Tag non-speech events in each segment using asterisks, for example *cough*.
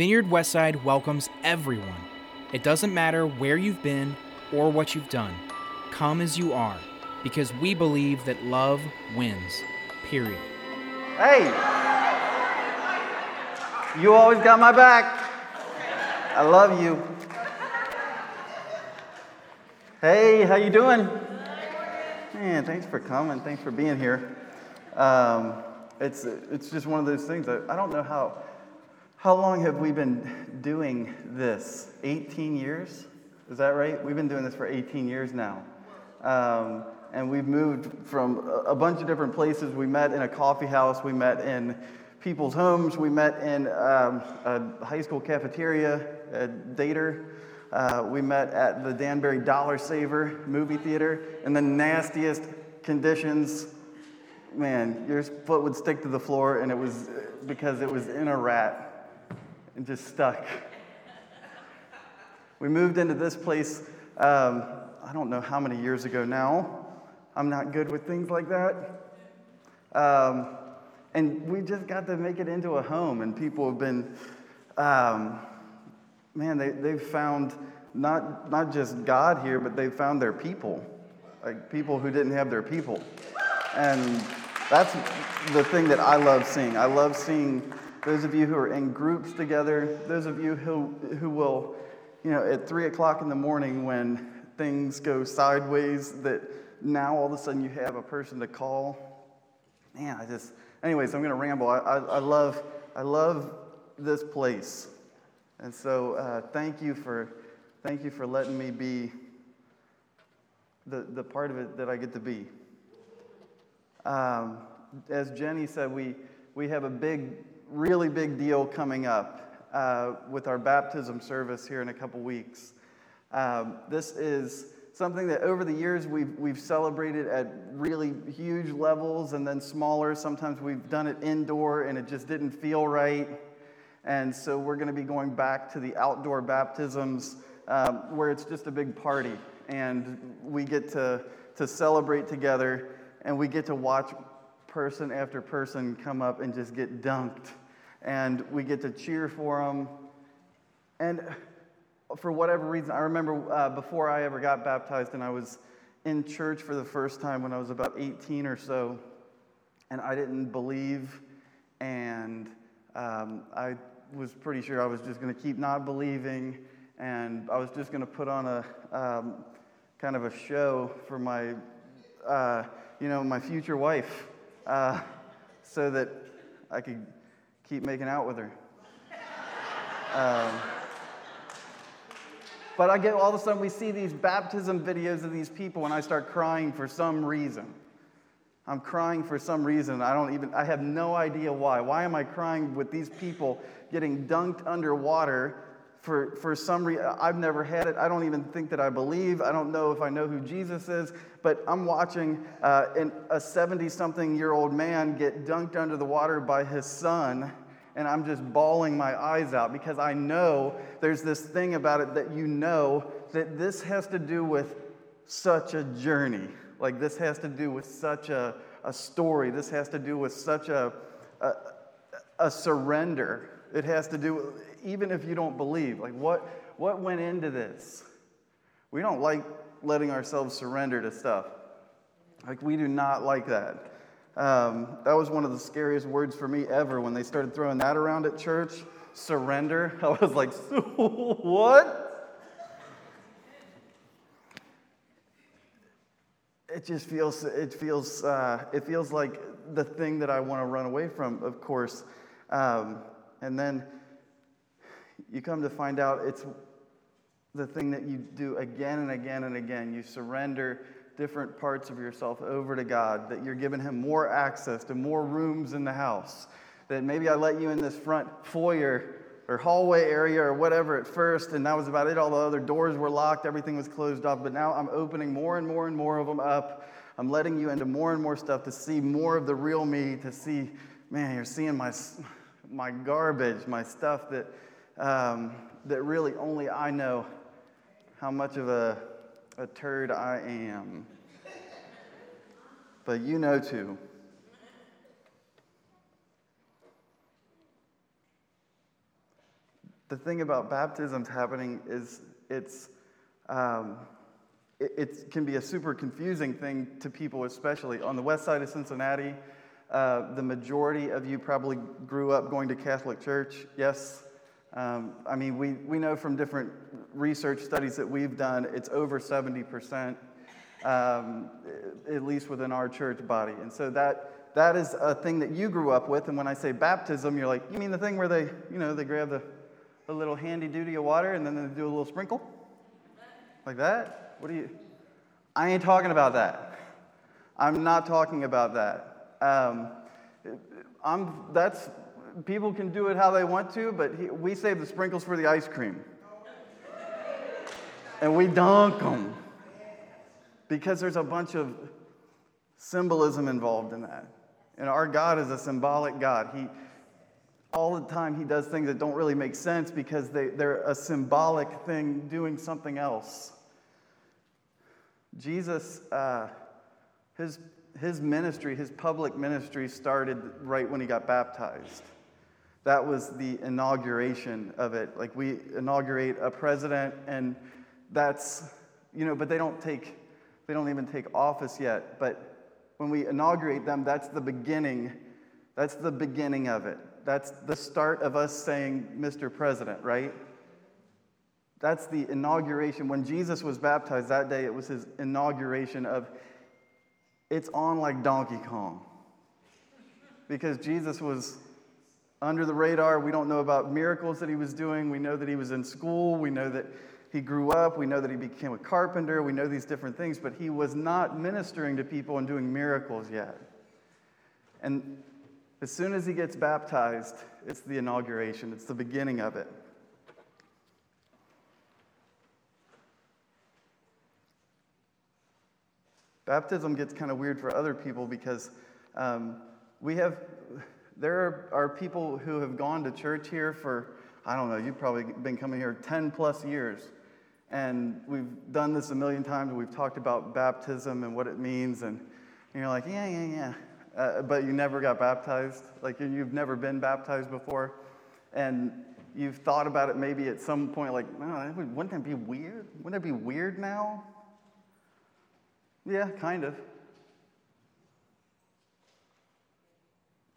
Vineyard Westside welcomes everyone. It doesn't matter where you've been or what you've done. Come as you are, because we believe that love wins. Period. Hey! You always got my back. I love you. Hey, how you doing? Man, thanks for coming. Thanks for being here. Um, it's, it's just one of those things. I, I don't know how, how long have we been doing this? 18 years? Is that right? We've been doing this for 18 years now. Um, and we've moved from a bunch of different places. We met in a coffee house, we met in people's homes, we met in um, a high school cafeteria, a dater. Uh, we met at the Danbury Dollar Saver movie theater in the nastiest conditions. Man, your foot would stick to the floor, and it was because it was in a rat and just stuck. We moved into this place, um, I don't know how many years ago now. I'm not good with things like that. Um, and we just got to make it into a home, and people have been, um, man, they, they've found not, not just God here, but they've found their people, like people who didn't have their people. And that's the thing that I love seeing. I love seeing those of you who are in groups together, those of you who, who will, you know, at three o'clock in the morning when things go sideways, that now all of a sudden you have a person to call. Man, I just, anyways, I'm going to ramble. I, I, I, love, I love this place. And so uh, thank you for, thank you for letting me be the, the part of it that I get to be. Um, as Jenny said, we, we have a big, really big deal coming up uh, with our baptism service here in a couple weeks. Um, this is something that over the years we've, we've celebrated at really huge levels and then smaller. Sometimes we've done it indoor and it just didn't feel right. And so we're going to be going back to the outdoor baptisms um, where it's just a big party and we get to, to celebrate together and we get to watch person after person come up and just get dunked. And we get to cheer for them. And for whatever reason, I remember uh, before I ever got baptized, and I was in church for the first time when I was about 18 or so, and I didn't believe, and um, I was pretty sure I was just going to keep not believing, and I was just going to put on a um, kind of a show for my, uh, you know, my future wife, uh, so that I could keep making out with her. Um, but I get all of a sudden we see these baptism videos of these people and I start crying for some reason. I'm crying for some reason. I don't even, I have no idea why. Why am I crying with these people getting dunked underwater for, for some reason? I've never had it. I don't even think that I believe. I don't know if I know who Jesus is. But I'm watching uh, an, a 70 something year old man get dunked under the water by his son and I'm just bawling my eyes out because I know there's this thing about it that you know that this has to do with such a journey. Like, this has to do with such a, a story. This has to do with such a, a, a surrender. It has to do, even if you don't believe, like, what, what went into this? We don't like letting ourselves surrender to stuff. Like, we do not like that. Um, that was one of the scariest words for me ever when they started throwing that around at church. Surrender. *laughs* I was like, *laughs* what? It just feels, it feels, uh, it feels like the thing that I want to run away from, of course. Um, and then you come to find out it's the thing that you do again and again and again. You surrender different parts of yourself over to God, that you're giving Him more access to more rooms in the house. That maybe I let you in this front foyer or hallway area or whatever at first, and that was about it. All the other doors were locked, everything was closed off, but now I'm opening more and more and more of them up. I'm letting you into more and more stuff to see more of the real me, to see, man, you're seeing my, my garbage, my stuff that, um, that really only I know how much of a a turd I am. But you know too. the thing about baptisms happening is it's, um, it, can be a super confusing thing to people, especially on the west side of Cincinnati. Uh, the majority of you probably grew up going to Catholic Church. Yes. Um, I mean, we, we know from different research studies that we've done, it's over 70%, um, at least within our church body. And so that, that is a thing that you grew up with. And when I say baptism, you're like, you mean the thing where they, you know, they grab the, the little handy duty of water and then they do a little sprinkle? Like that? What do you? I ain't talking about that. I'm not talking about that. Um, I'm, that's, people can do it how they want to, but he, we save the sprinkles for the ice cream. And we dunk them. Because there's a bunch of symbolism involved in that. And our God is a symbolic God. He, all the time, He does things that don't really make sense because they, they're a symbolic thing doing something else. Jesus, uh, his his ministry, his public ministry, started right when he got baptized. That was the inauguration of it. Like we inaugurate a president, and that's, you know, but they don't take, they don't even take office yet. But when we inaugurate them, that's the beginning. That's the beginning of it. That's the start of us saying, Mr. President, right? That's the inauguration. When Jesus was baptized that day, it was his inauguration of it's on like Donkey Kong. Because Jesus was under the radar. We don't know about miracles that he was doing. We know that he was in school. We know that he grew up. We know that he became a carpenter. We know these different things, but he was not ministering to people and doing miracles yet. And as soon as he gets baptized, it's the inauguration, it's the beginning of it. Baptism gets kind of weird for other people because um, we have, there are, people who have gone to church here for, I don't know, you've probably been coming here 10 plus years. And we've done this a million times. We've talked about baptism and what it means. And, you're like, yeah, yeah, yeah. Uh, but you never got baptized. Like you've never been baptized before. And you've thought about it maybe at some point, like, oh, wouldn't that be weird? Wouldn't it be weird now? Yeah, kind of.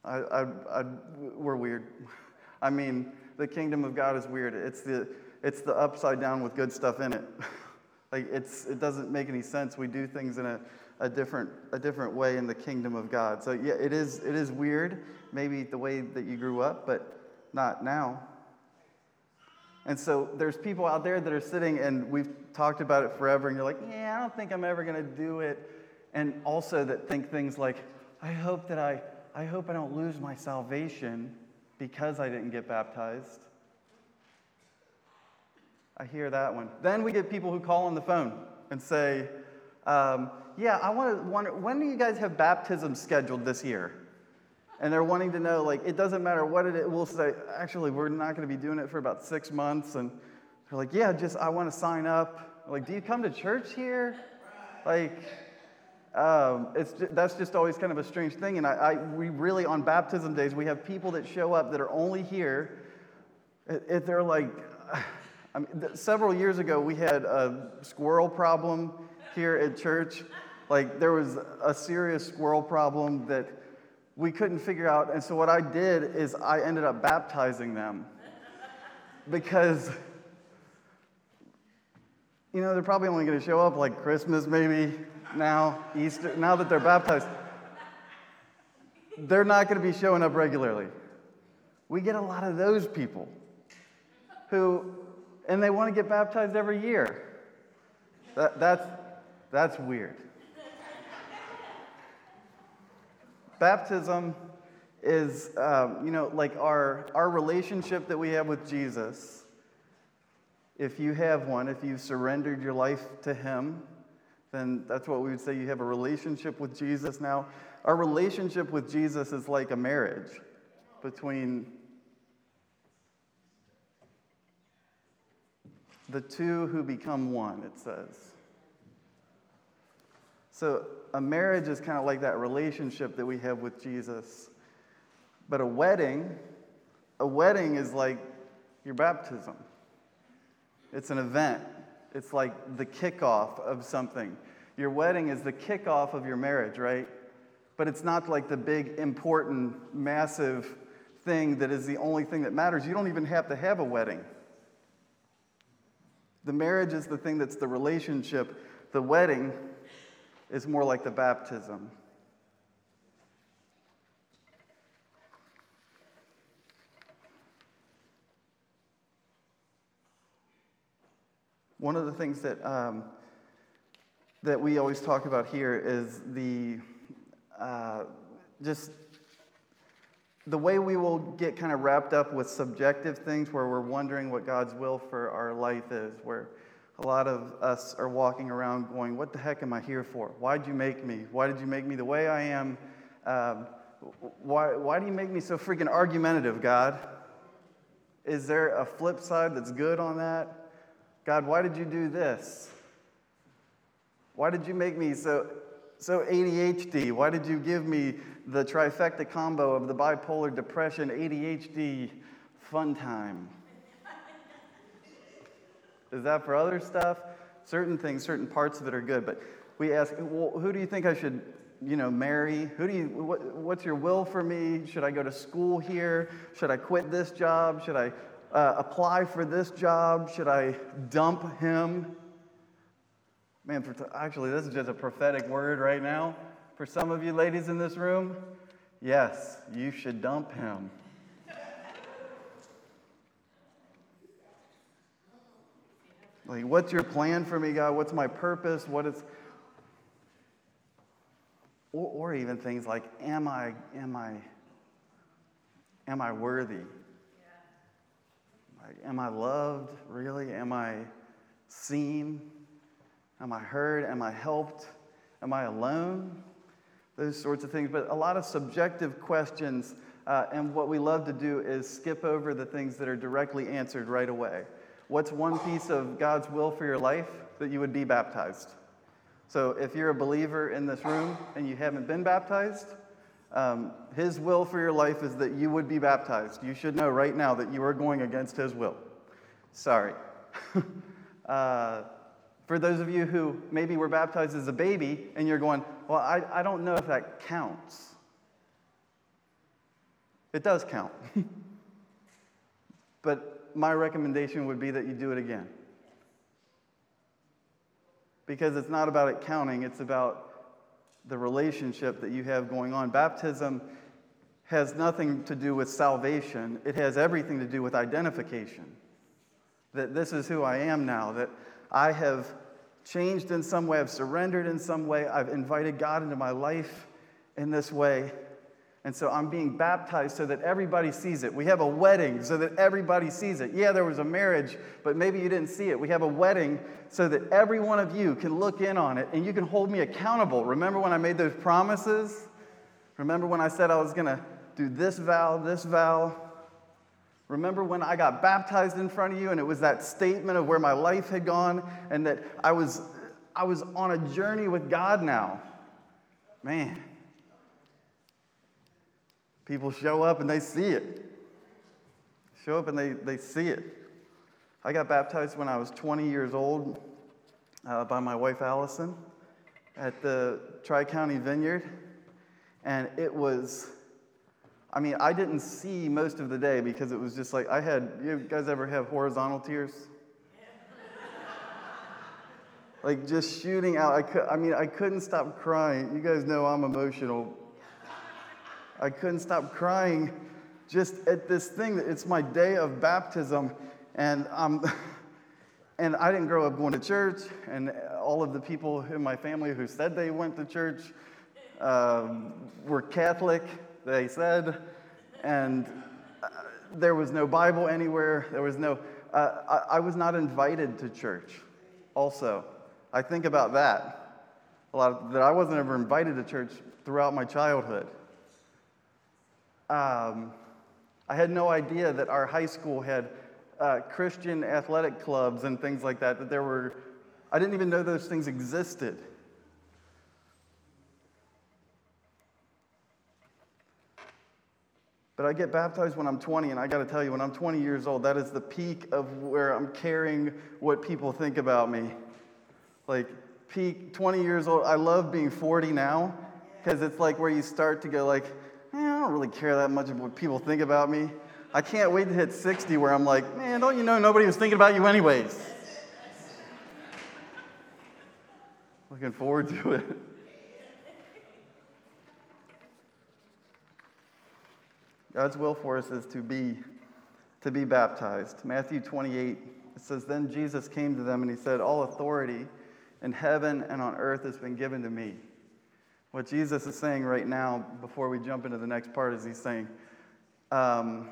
I, I, I, we're weird. I mean, the kingdom of God is weird. It's the, it's the upside down with good stuff in it. *laughs* like it's, it doesn't make any sense. We do things in a, a, different, a different way in the kingdom of God. So yeah, it is, it is weird, maybe the way that you grew up, but not now. And so there's people out there that are sitting, and we've talked about it forever, and you're like, yeah, I don't think I'm ever going to do it. And also that think things like, I hope that I, I hope I don't lose my salvation because I didn't get baptized. I hear that one. Then we get people who call on the phone and say, um, yeah, I want to wonder, when do you guys have baptism scheduled this year? and they're wanting to know like it doesn't matter what it is we'll say actually we're not going to be doing it for about six months and they're like yeah just i want to sign up like do you come to church here like um, it's that's just always kind of a strange thing and I, I, we really on baptism days we have people that show up that are only here if they're like *sighs* I mean, several years ago we had a squirrel problem here at church like there was a serious squirrel problem that we couldn't figure out. And so what I did is I ended up baptizing them because, you know, they're probably only going to show up like Christmas, maybe now, Easter, now that they're baptized. They're not going to be showing up regularly. We get a lot of those people who, and they want to get baptized every year. That, that's, that's weird. Baptism is, um, you know, like our, our relationship that we have with Jesus. If you have one, if you've surrendered your life to Him, then that's what we would say you have a relationship with Jesus. Now, our relationship with Jesus is like a marriage between the two who become one, it says. So, a marriage is kind of like that relationship that we have with Jesus. But a wedding, a wedding is like your baptism. It's an event, it's like the kickoff of something. Your wedding is the kickoff of your marriage, right? But it's not like the big, important, massive thing that is the only thing that matters. You don't even have to have a wedding. The marriage is the thing that's the relationship. The wedding is more like the baptism. One of the things that, um, that we always talk about here is the uh, just the way we will get kind of wrapped up with subjective things where we're wondering what God's will for our life is, where a lot of us are walking around going, What the heck am I here for? Why'd you make me? Why did you make me the way I am? Um, why, why do you make me so freaking argumentative, God? Is there a flip side that's good on that? God, why did you do this? Why did you make me so, so ADHD? Why did you give me the trifecta combo of the bipolar depression, ADHD, fun time? Is that for other stuff? Certain things, certain parts of it are good, but we ask, well, who do you think I should, you know, marry? Who do you, what, what's your will for me? Should I go to school here? Should I quit this job? Should I uh, apply for this job? Should I dump him? Man, actually, this is just a prophetic word right now. For some of you ladies in this room, yes, you should dump him. Like, what's your plan for me, God? What's my purpose? What is. Or, or even things like, am I, am I, am I worthy? Like, am I loved? Really? Am I seen? Am I heard? Am I helped? Am I alone? Those sorts of things. But a lot of subjective questions. Uh, and what we love to do is skip over the things that are directly answered right away. What's one piece of God's will for your life? That you would be baptized. So if you're a believer in this room and you haven't been baptized, um, his will for your life is that you would be baptized. You should know right now that you are going against His will. Sorry. *laughs* uh, for those of you who maybe were baptized as a baby and you're going, well, I, I don't know if that counts. It does count. *laughs* but my recommendation would be that you do it again. Because it's not about it counting, it's about the relationship that you have going on. Baptism has nothing to do with salvation, it has everything to do with identification. That this is who I am now, that I have changed in some way, I've surrendered in some way, I've invited God into my life in this way. And so I'm being baptized so that everybody sees it. We have a wedding so that everybody sees it. Yeah, there was a marriage, but maybe you didn't see it. We have a wedding so that every one of you can look in on it and you can hold me accountable. Remember when I made those promises? Remember when I said I was going to do this vow, this vow? Remember when I got baptized in front of you and it was that statement of where my life had gone and that I was, I was on a journey with God now? Man. People show up and they see it. Show up and they, they see it. I got baptized when I was 20 years old uh, by my wife Allison at the Tri County Vineyard. And it was, I mean, I didn't see most of the day because it was just like I had, you guys ever have horizontal tears? like just shooting out. I, could, I mean, I couldn't stop crying. You guys know I'm emotional I couldn't stop crying just at this thing. It's my day of baptism, and um, *laughs* and I didn't grow up going to church, and all of the people in my family who said they went to church um, were Catholic. They said, and uh, there was no Bible anywhere. There was no. Uh, I, I was not invited to church. Also, I think about that a lot. Of, that I wasn't ever invited to church throughout my childhood. Um, I had no idea that our high school had uh, Christian athletic clubs and things like that, that there were, I didn't even know those things existed. But I get baptized when I'm 20, and I got to tell you, when I'm 20 years old, that is the peak of where I'm caring what people think about me. Like, peak 20 years old. I love being 40 now because it's like where you start to go, like, don't really care that much what people think about me. I can't wait to hit 60 where I'm like, man, don't you know nobody was thinking about you anyways? Looking forward to it. God's will for us is to be to be baptized. Matthew 28 it says then Jesus came to them and he said all authority in heaven and on earth has been given to me. What Jesus is saying right now before we jump into the next part is he's saying um,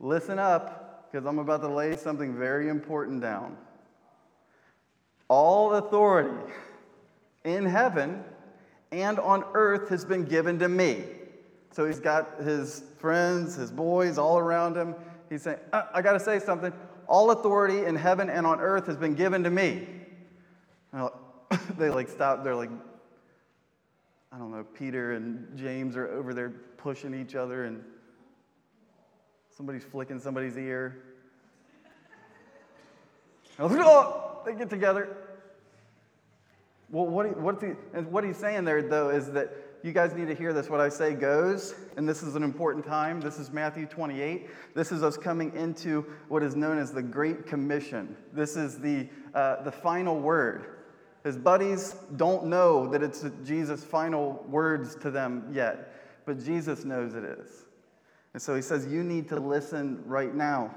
listen up because I'm about to lay something very important down. All authority in heaven and on earth has been given to me. So he's got his friends, his boys all around him. He's saying, uh, I got to say something. All authority in heaven and on earth has been given to me. *laughs* they like stop. They're like, I don't know, Peter and James are over there pushing each other, and somebody's flicking somebody's ear. *laughs* Oh, they get together. Well, what, he, what, he, what he's saying there, though, is that you guys need to hear this. What I say goes, and this is an important time. This is Matthew 28. This is us coming into what is known as the Great Commission. This is the, uh, the final word. His buddies don't know that it's Jesus' final words to them yet, but Jesus knows it is. And so he says, You need to listen right now.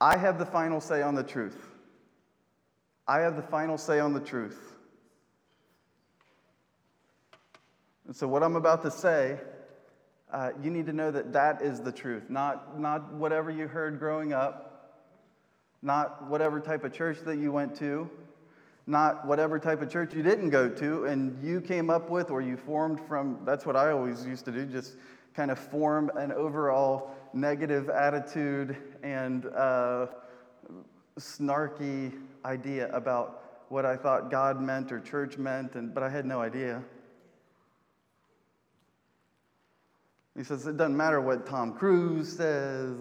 I have the final say on the truth. I have the final say on the truth. And so, what I'm about to say, uh, you need to know that that is the truth, not, not whatever you heard growing up, not whatever type of church that you went to, not whatever type of church you didn't go to and you came up with or you formed from. That's what I always used to do, just kind of form an overall negative attitude and uh, snarky idea about what I thought God meant or church meant, and, but I had no idea. He says, It doesn't matter what Tom Cruise says.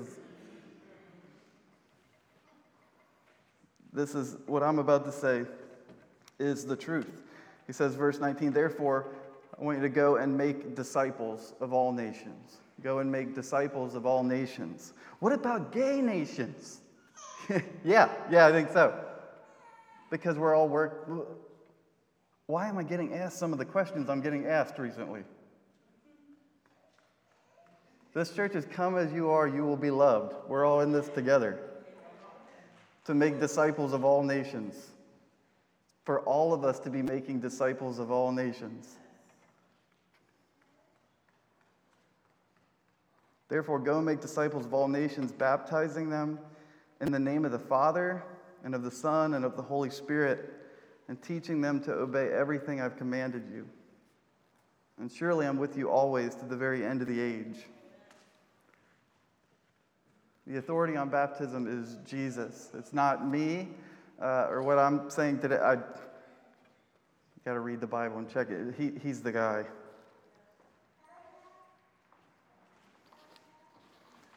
This is what I'm about to say is the truth. He says, verse 19, therefore, I want you to go and make disciples of all nations. Go and make disciples of all nations. What about gay nations? *laughs* yeah, yeah, I think so. Because we're all work. Why am I getting asked some of the questions I'm getting asked recently? This church is come as you are, you will be loved. We're all in this together to make disciples of all nations. For all of us to be making disciples of all nations. Therefore, go and make disciples of all nations, baptizing them in the name of the Father, and of the Son, and of the Holy Spirit, and teaching them to obey everything I've commanded you. And surely I'm with you always to the very end of the age. The authority on baptism is Jesus. It's not me uh, or what I'm saying today. I got to read the Bible and check it. He, he's the guy.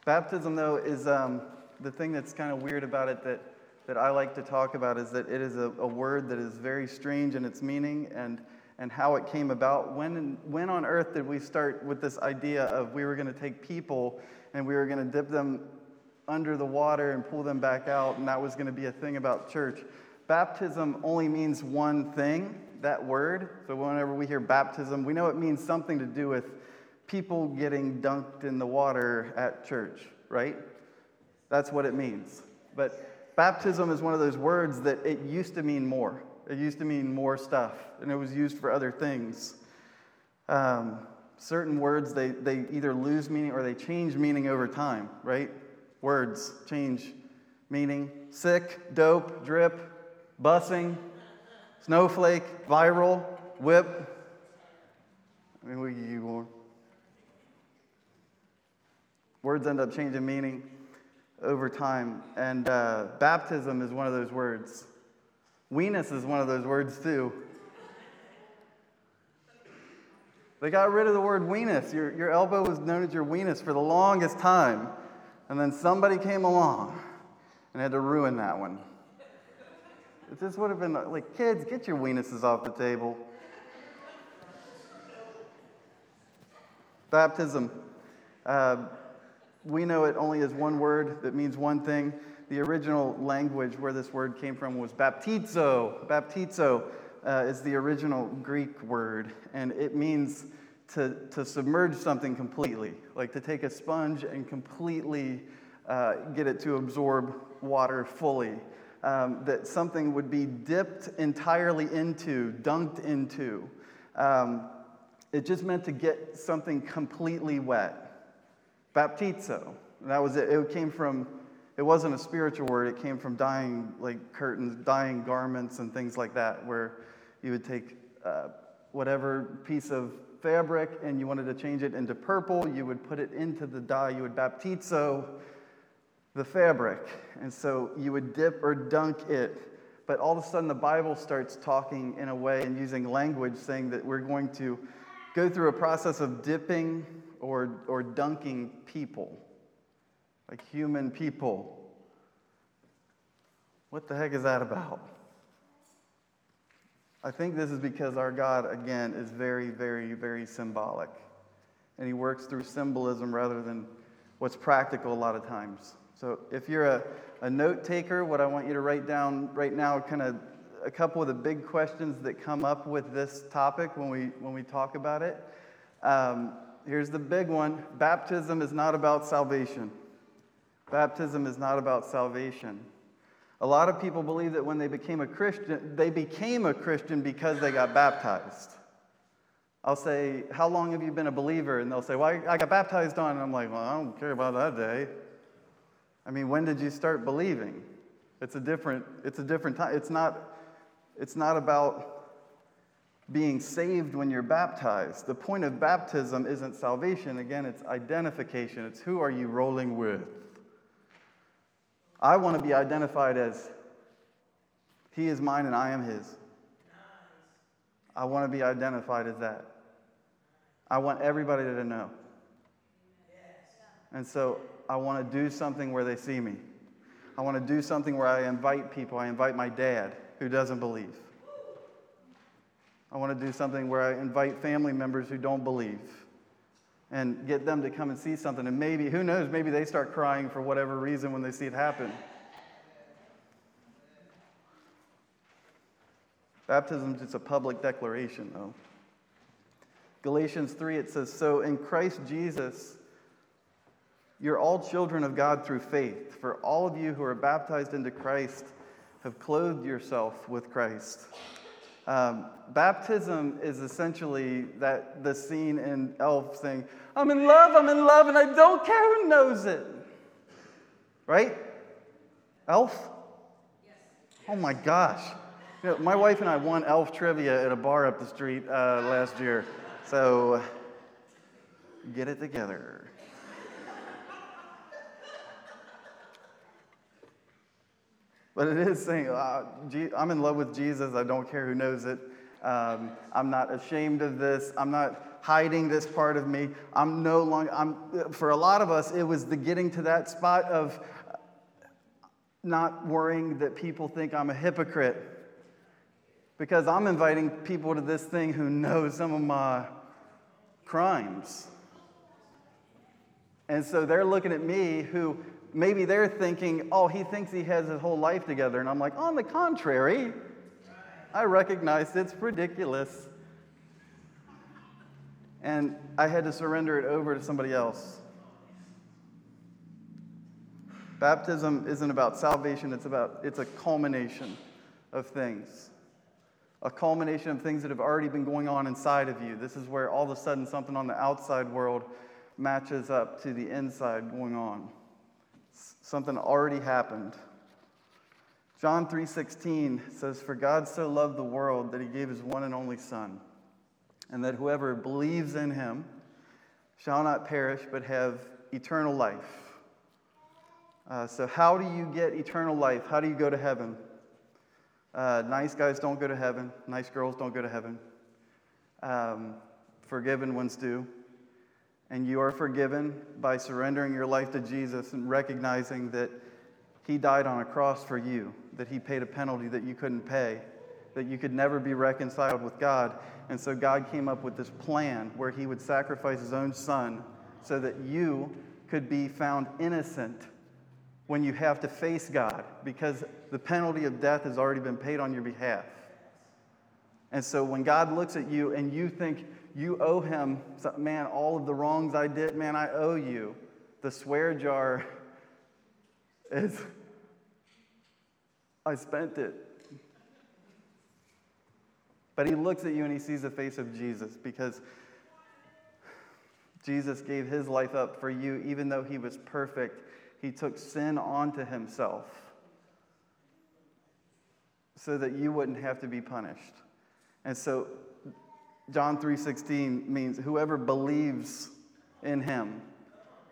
Baptism, though, is um, the thing that's kind of weird about it that, that I like to talk about is that it is a, a word that is very strange in its meaning and, and how it came about. When, when on earth did we start with this idea of we were going to take people and we were going to dip them under the water and pull them back out, and that was going to be a thing about church. Baptism only means one thing, that word. So whenever we hear baptism, we know it means something to do with people getting dunked in the water at church, right? That's what it means. But baptism is one of those words that it used to mean more. It used to mean more stuff, and it was used for other things. Um, certain words, they, they either lose meaning or they change meaning over time, right? Words change meaning. Sick, dope, drip, busing, snowflake, viral, whip. I mean, we you more. Words end up changing meaning over time. And uh, baptism is one of those words. Weenus is one of those words too. They got rid of the word weenus. Your, your elbow was known as your weenus for the longest time. And then somebody came along and had to ruin that one. This would have been like, kids, get your weenuses off the table. Baptism. Uh, we know it only as one word that means one thing. The original language where this word came from was baptizo. Baptizo uh, is the original Greek word, and it means to, to submerge something completely, like to take a sponge and completely uh, get it to absorb water fully. Um, that something would be dipped entirely into, dunked into. Um, it just meant to get something completely wet. Baptizo. That was it. It came from, it wasn't a spiritual word, it came from dyeing like curtains, dyeing garments, and things like that, where you would take uh, whatever piece of fabric and you wanted to change it into purple, you would put it into the dye, you would baptizo the fabric. And so you would dip or dunk it. But all of a sudden, the Bible starts talking in a way and using language saying that we're going to go through a process of dipping or, or dunking people, like human people. What the heck is that about? I think this is because our God, again, is very, very, very symbolic. And he works through symbolism rather than what's practical a lot of times. So if you're a, a note taker, what I want you to write down right now, kind of a couple of the big questions that come up with this topic when we, when we talk about it. Um, here's the big one baptism is not about salvation. Baptism is not about salvation. A lot of people believe that when they became a Christian, they became a Christian because they got baptized. I'll say, How long have you been a believer? And they'll say, Well, I got baptized on. And I'm like, Well, I don't care about that day. I mean, when did you start believing? It's a different, it's a different time. It's not, it's not about being saved when you're baptized. The point of baptism isn't salvation. Again, it's identification. It's who are you rolling with? I want to be identified as He is mine and I am His. I want to be identified as that. I want everybody to know. And so I want to do something where they see me. I want to do something where I invite people. I invite my dad who doesn't believe. I want to do something where I invite family members who don't believe and get them to come and see something. And maybe, who knows, maybe they start crying for whatever reason when they see it happen. Baptism is just a public declaration, though. Galatians 3, it says, So in Christ Jesus, you're all children of God through faith. For all of you who are baptized into Christ have clothed yourself with Christ. Um, baptism is essentially that the scene in Elf saying, "I'm in love, I'm in love, and I don't care who knows it." Right? Elf. Yes. Oh my gosh! You know, my wife and I won Elf trivia at a bar up the street uh, last year, so get it together. But it is saying, uh, I'm in love with Jesus. I don't care who knows it. Um, I'm not ashamed of this. I'm not hiding this part of me. I'm no longer, I'm, for a lot of us, it was the getting to that spot of not worrying that people think I'm a hypocrite. Because I'm inviting people to this thing who know some of my crimes. And so they're looking at me who maybe they're thinking, oh, he thinks he has his whole life together. And I'm like, on the contrary, I recognize it's ridiculous. And I had to surrender it over to somebody else. Baptism isn't about salvation, it's about it's a culmination of things. A culmination of things that have already been going on inside of you. This is where all of a sudden something on the outside world matches up to the inside going on. Something already happened. John 3:16 says for God so loved the world that he gave his one and only son and that whoever believes in him shall not perish but have eternal life. Uh, so how do you get eternal life? How do you go to heaven? Uh, nice guys don't go to heaven. Nice girls don't go to heaven. Um, forgiven one's do. And you are forgiven by surrendering your life to Jesus and recognizing that He died on a cross for you, that He paid a penalty that you couldn't pay, that you could never be reconciled with God. And so God came up with this plan where He would sacrifice His own Son so that you could be found innocent when you have to face God because the penalty of death has already been paid on your behalf. And so when God looks at you and you think you owe him, man, all of the wrongs I did, man, I owe you, the swear jar *laughs* is, I spent it. But he looks at you and he sees the face of Jesus because Jesus gave his life up for you, even though he was perfect. He took sin onto himself so that you wouldn't have to be punished. And so John 3:16 means whoever believes in him.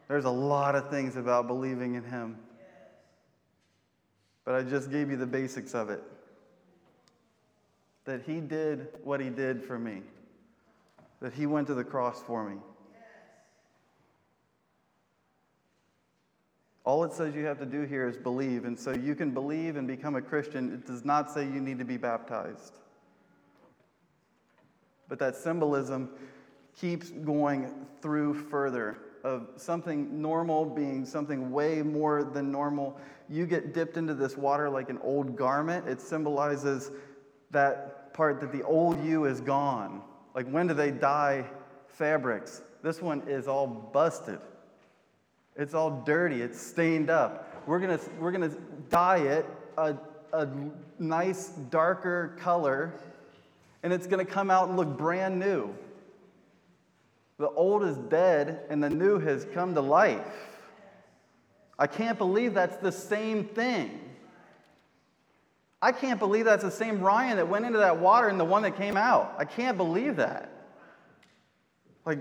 There's a lot of things about believing in him. But I just gave you the basics of it. That he did what he did for me. That he went to the cross for me. All it says you have to do here is believe. And so you can believe and become a Christian. It does not say you need to be baptized. But that symbolism keeps going through further of something normal being something way more than normal. You get dipped into this water like an old garment. It symbolizes that part that the old you is gone. Like when do they dye fabrics? This one is all busted. It's all dirty. It's stained up. We're going to we're going to dye it a, a nice darker color and it's going to come out and look brand new. The old is dead and the new has come to life. I can't believe that's the same thing. I can't believe that's the same Ryan that went into that water and the one that came out. I can't believe that. Like,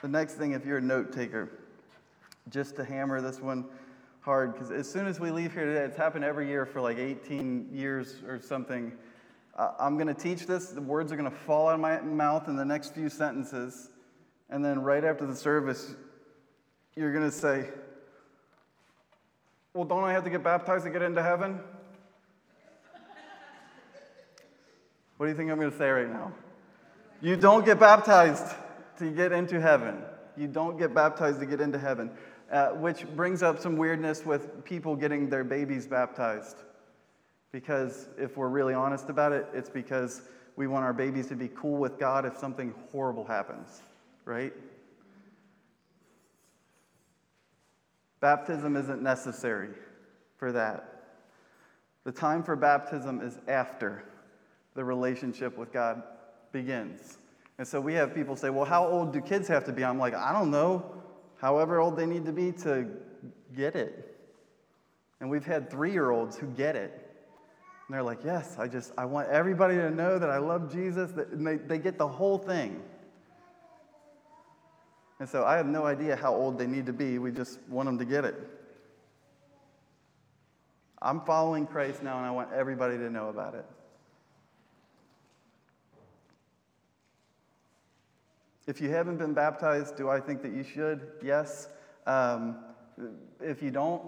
the next thing, if you're a note taker, just to hammer this one hard because as soon as we leave here today, it's happened every year for like 18 years or something. Uh, I'm going to teach this. The words are going to fall out of my mouth in the next few sentences. And then right after the service, you're going to say, Well, don't I have to get baptized to get into heaven? what do you think I'm going to say right now? You don't get baptized to get into heaven. You don't get baptized to get into heaven uh, which brings up some weirdness with people getting their babies baptized. Because if we're really honest about it, it's because we want our babies to be cool with God if something horrible happens, right? Baptism isn't necessary for that. The time for baptism is after the relationship with God begins. And so we have people say, well, how old do kids have to be? I'm like, I don't know however old they need to be to get it. And we've had three year olds who get it. And they're like, yes, I just, I want everybody to know that I love Jesus. And they, they get the whole thing. And so I have no idea how old they need to be. We just want them to get it. I'm following Christ now, and I want everybody to know about it. If you haven't been baptized, do I think that you should? Yes. Um, if you don't,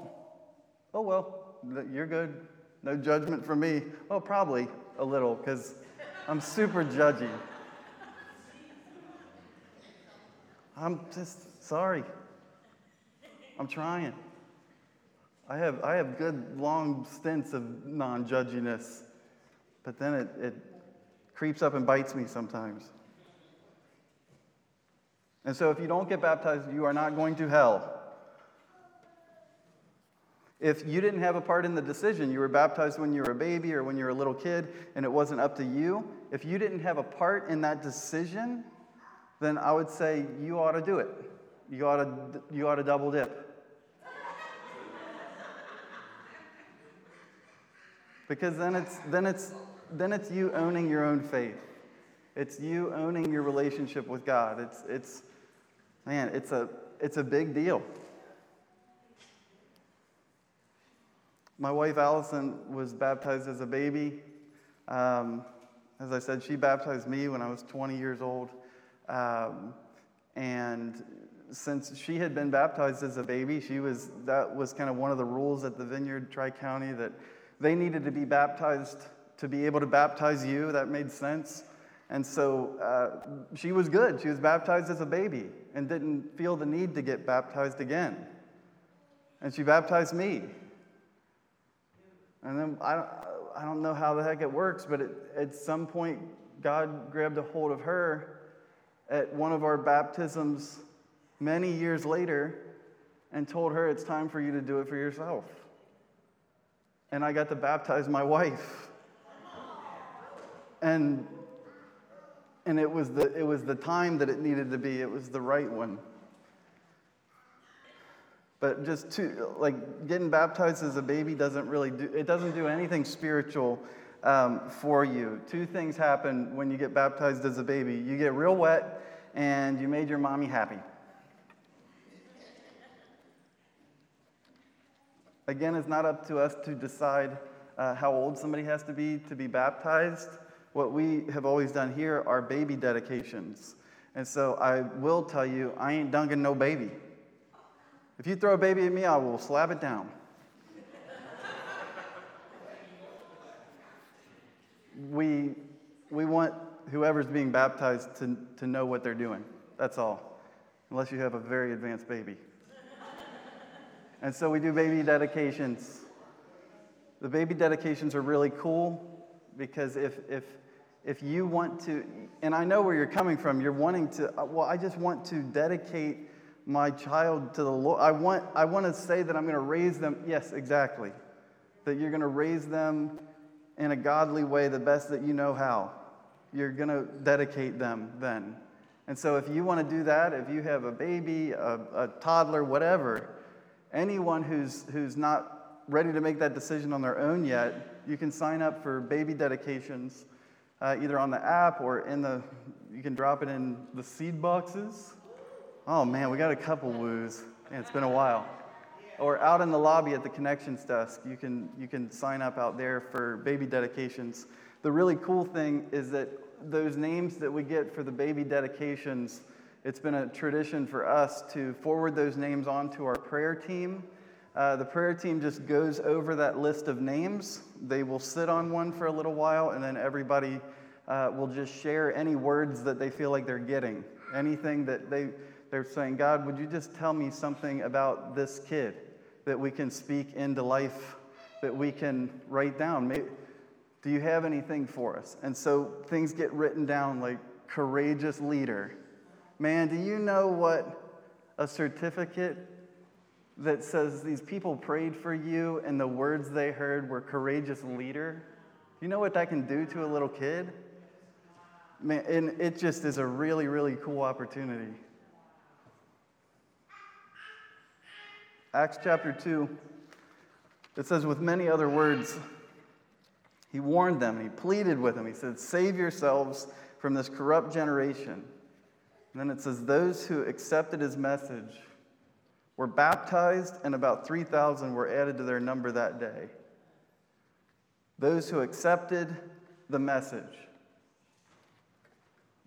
oh well, you're good. No judgment from me. Well, probably a little, because I'm super judgy. I'm just sorry. I'm trying. I have, I have good long stints of non judginess, but then it, it creeps up and bites me sometimes. And so if you don't get baptized, you are not going to hell. If you didn't have a part in the decision, you were baptized when you were a baby or when you were a little kid, and it wasn't up to you, if you didn't have a part in that decision, then I would say you ought to do it. You ought to, you ought to double dip. because then it's, then, it's, then it's you owning your own faith. It's you owning your relationship with God. It's, it's, Man, it's a, it's a big deal. my wife Allison was baptized as a baby. Um, as I said, she baptized me when I was 20 years old. Um, and since she had been baptized as a baby, she was, that was kind of one of the rules at the Vineyard Tri County that they needed to be baptized to be able to baptize you. That made sense. And so uh, she was good. She was baptized as a baby and didn't feel the need to get baptized again. And she baptized me. And then I don't, I don't know how the heck it works, but it, at some point, God grabbed a hold of her at one of our baptisms many years later and told her it's time for you to do it for yourself. And I got to baptize my wife. And, and it, was the, it was the time that it needed to be, it was the right one. But just to, like getting baptized as a baby doesn't really do, it doesn't do anything spiritual um, for you. Two things happen when you get baptized as a baby you get real wet, and you made your mommy happy. Again, it's not up to us to decide uh, how old somebody has to be to be baptized. What we have always done here are baby dedications. And so I will tell you, I ain't dunking no baby. If you throw a baby at me, I will slap it down. *laughs* we, we want whoever's being baptized to, to know what they're doing. That's all. Unless you have a very advanced baby. *laughs* and so we do baby dedications. The baby dedications are really cool because if, if, if you want to, and I know where you're coming from, you're wanting to, uh, well, I just want to dedicate my child to the Lord. I want, I want to say that I'm going to raise them. Yes, exactly. That you're going to raise them in a godly way, the best that you know how. You're going to dedicate them then. And so, if you want to do that, if you have a baby, a, a toddler, whatever, anyone who's, who's not ready to make that decision on their own yet, you can sign up for baby dedications uh, either on the app or in the, you can drop it in the seed boxes Oh man, we got a couple woos. Man, it's been a while. Or out in the lobby at the connections desk, you can, you can sign up out there for baby dedications. The really cool thing is that those names that we get for the baby dedications, it's been a tradition for us to forward those names on to our prayer team. Uh, the prayer team just goes over that list of names. They will sit on one for a little while, and then everybody uh, will just share any words that they feel like they're getting. Anything that they, they're saying, God, would you just tell me something about this kid that we can speak into life, that we can write down? Maybe, do you have anything for us? And so things get written down like courageous leader. Man, do you know what a certificate that says these people prayed for you and the words they heard were courageous leader? You know what that can do to a little kid? Man, and it just is a really, really cool opportunity. Acts chapter 2, it says, with many other words, he warned them, he pleaded with them. He said, Save yourselves from this corrupt generation. And then it says, Those who accepted his message were baptized, and about 3,000 were added to their number that day. Those who accepted the message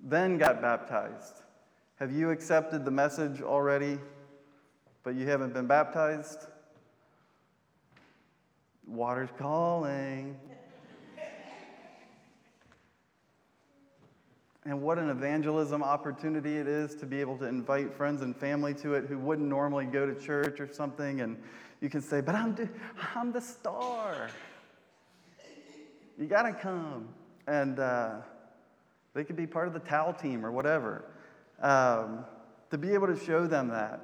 then got baptized. Have you accepted the message already? but you haven't been baptized, water's calling. And what an evangelism opportunity it is to be able to invite friends and family to it who wouldn't normally go to church or something. And you can say, But I'm, the, I'm the star. You got to come. And uh, they could be part of the towel team or whatever. Um, to be able to show them that.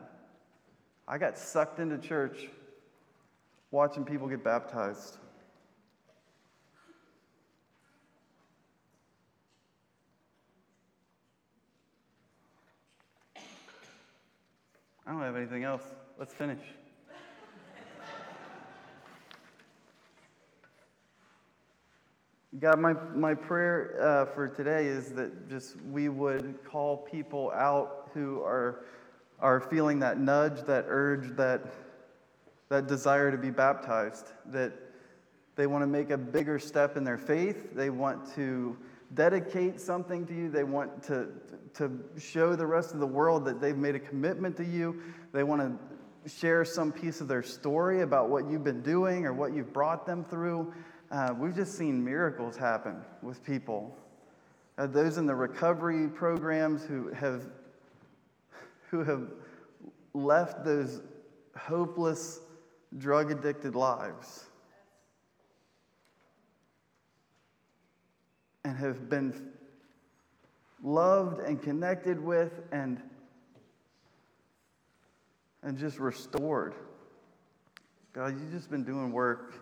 I got sucked into church watching people get baptized. I don't have anything else. Let's finish. God, my, my prayer uh, for today is that just we would call people out who are are feeling that nudge, that urge, that that desire to be baptized, that they want to make a bigger step in their faith. They want to dedicate something to you. They want to, to show the rest of the world that they've made a commitment to you. They want to share some piece of their story about what you've been doing or what you've brought them through. Uh, we've just seen miracles happen with people. Uh, those in the recovery programs who have, who have left those hopeless, drug addicted lives and have been loved and connected with and, and just restored. God, you've just been doing work.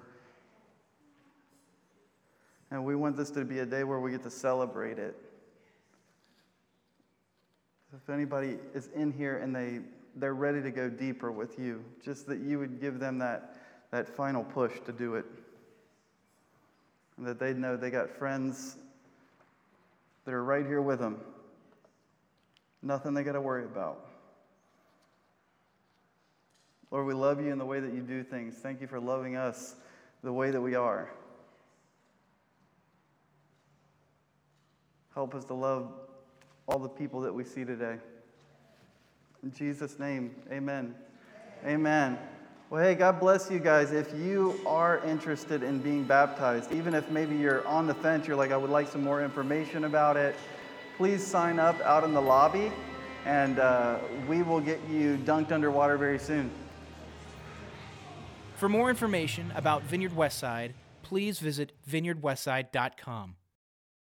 And we want this to be a day where we get to celebrate it. If anybody is in here and they, they're ready to go deeper with you, just that you would give them that, that final push to do it. And that they'd know they got friends that are right here with them. Nothing they got to worry about. Lord, we love you in the way that you do things. Thank you for loving us the way that we are. Help us to love all the people that we see today. In Jesus' name, amen. Amen. Well, hey, God bless you guys. If you are interested in being baptized, even if maybe you're on the fence, you're like, I would like some more information about it, please sign up out in the lobby and uh, we will get you dunked underwater very soon. For more information about Vineyard Westside, please visit vineyardwestside.com.